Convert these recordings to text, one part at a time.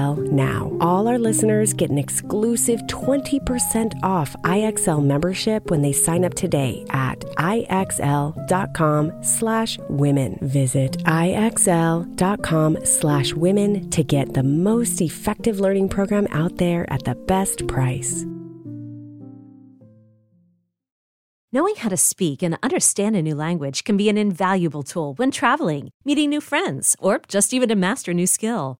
IXL now. All our listeners get an exclusive 20% off IXL membership when they sign up today at IXL.com slash women. Visit IXL.com slash women to get the most effective learning program out there at the best price. Knowing how to speak and understand a new language can be an invaluable tool when traveling, meeting new friends, or just even to master a new skill.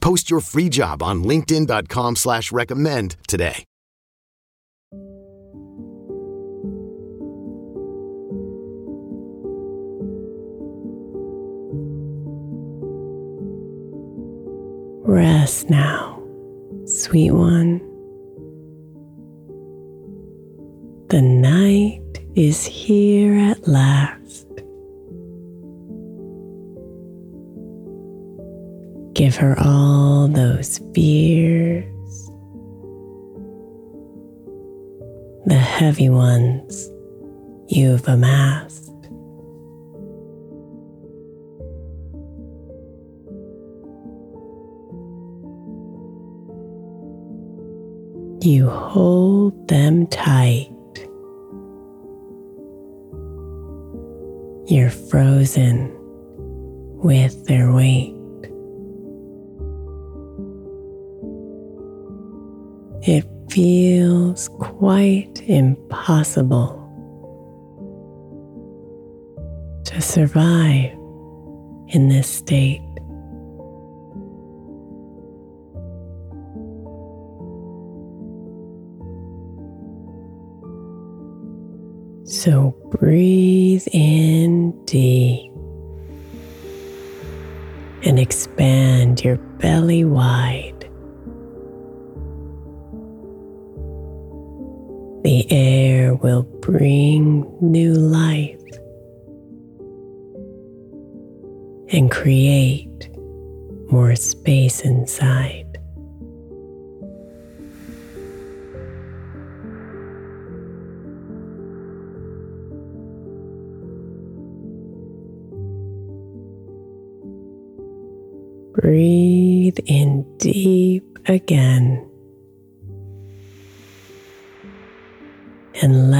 Post your free job on LinkedIn.com slash recommend today. Rest now, sweet one. The night is here at last. Give her all those fears, the heavy ones you've amassed. You hold them tight. You're frozen with their weight. It feels quite impossible to survive in this state. So breathe in deep and expand your belly wide. Will bring new life and create more space inside. Breathe in deep again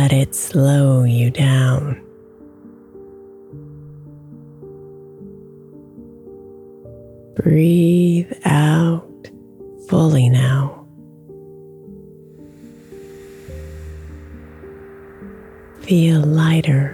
let it slow you down. Breathe out fully now. Feel lighter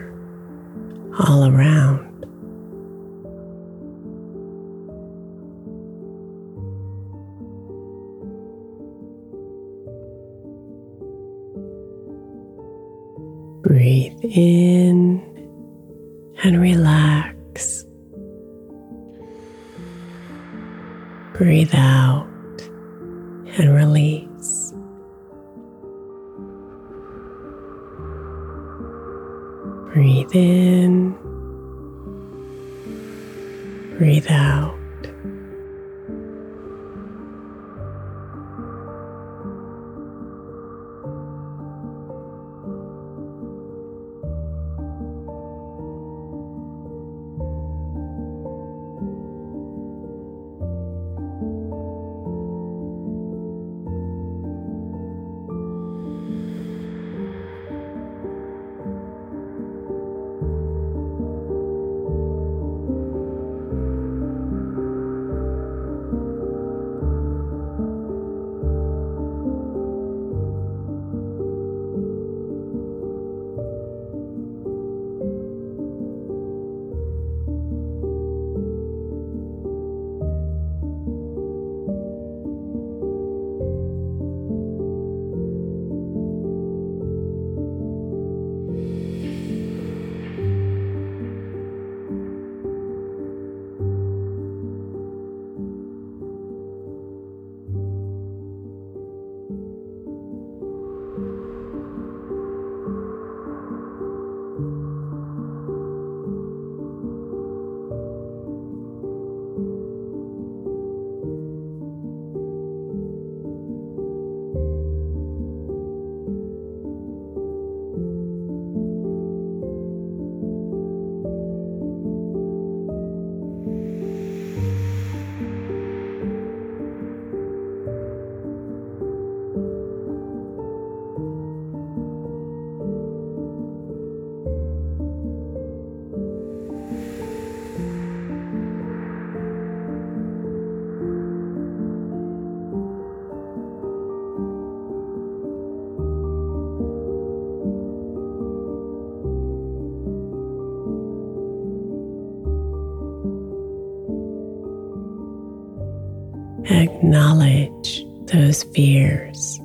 Acknowledge those fears.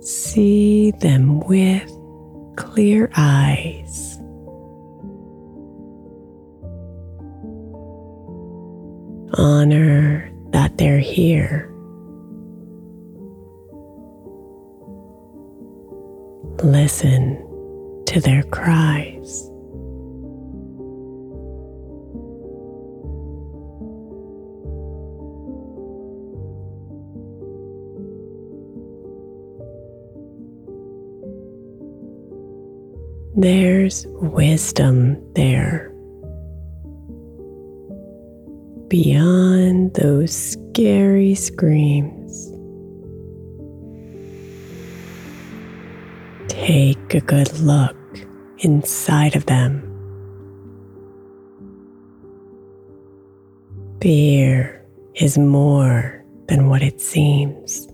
See them with clear eyes. Honor that they're here. Listen to their cries. There's wisdom there. Beyond those scary screams. Take a good look inside of them. Fear is more than what it seems.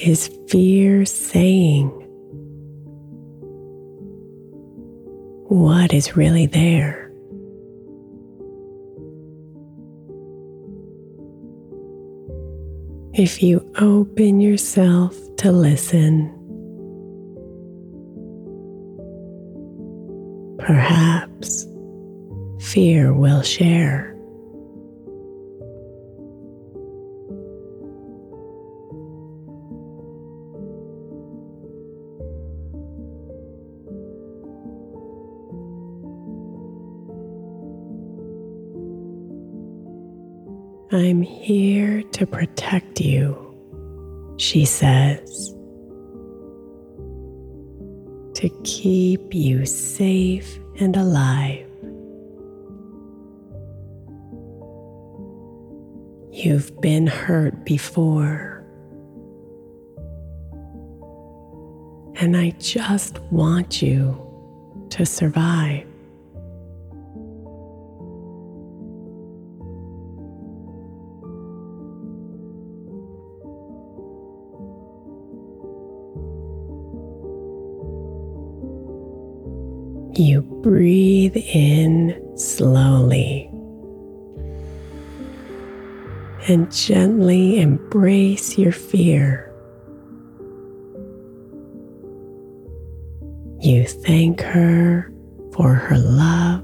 Is fear saying? What is really there? If you open yourself to listen, perhaps fear will share. I'm here to protect you, she says, to keep you safe and alive. You've been hurt before, and I just want you to survive. Breathe in slowly and gently embrace your fear. You thank her for her love,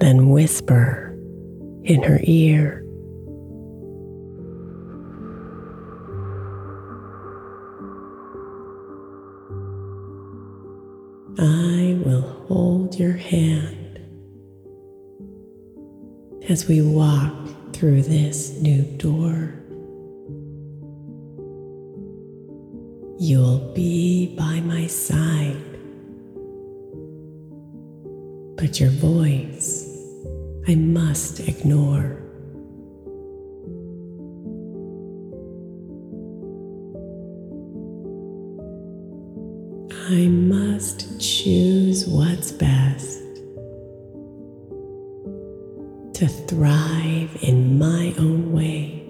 then whisper in her ear. As we walk through this new door. You'll be by my side, but your voice I must ignore. I must choose what's best to thrive in my own way.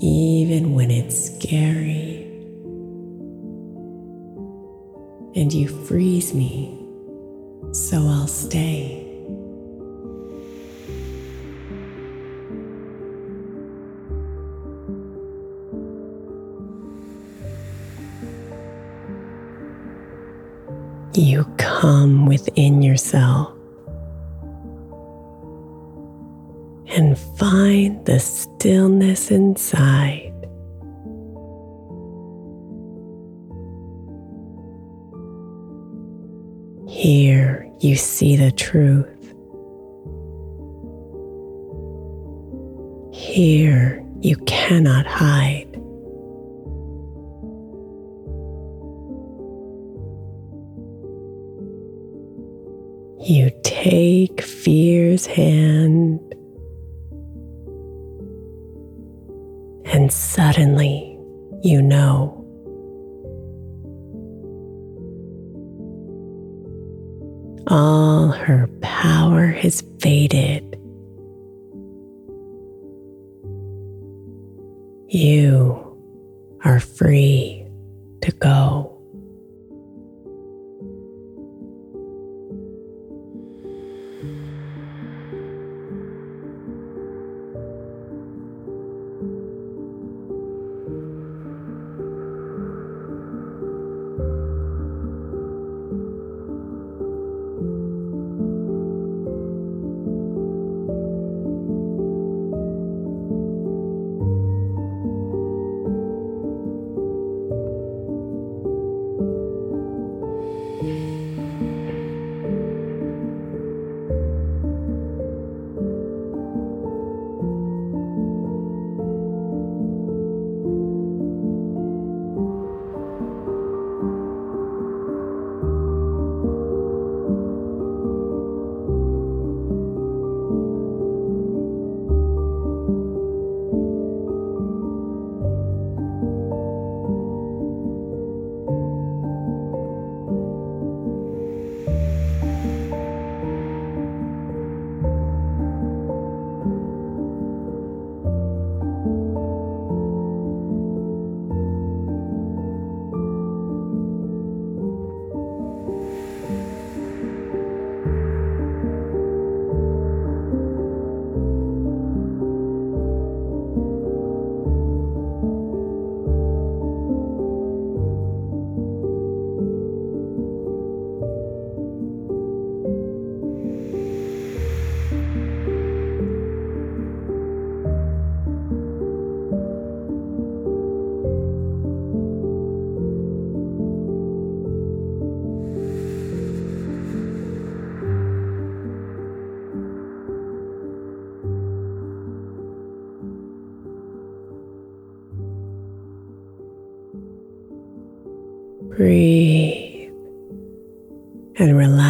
Even when it's scary and you freeze me, Here you see the truth. Here you cannot hide. You take fear's hand, and suddenly you know. All her power has faded. You are free to go. Breathe and relax.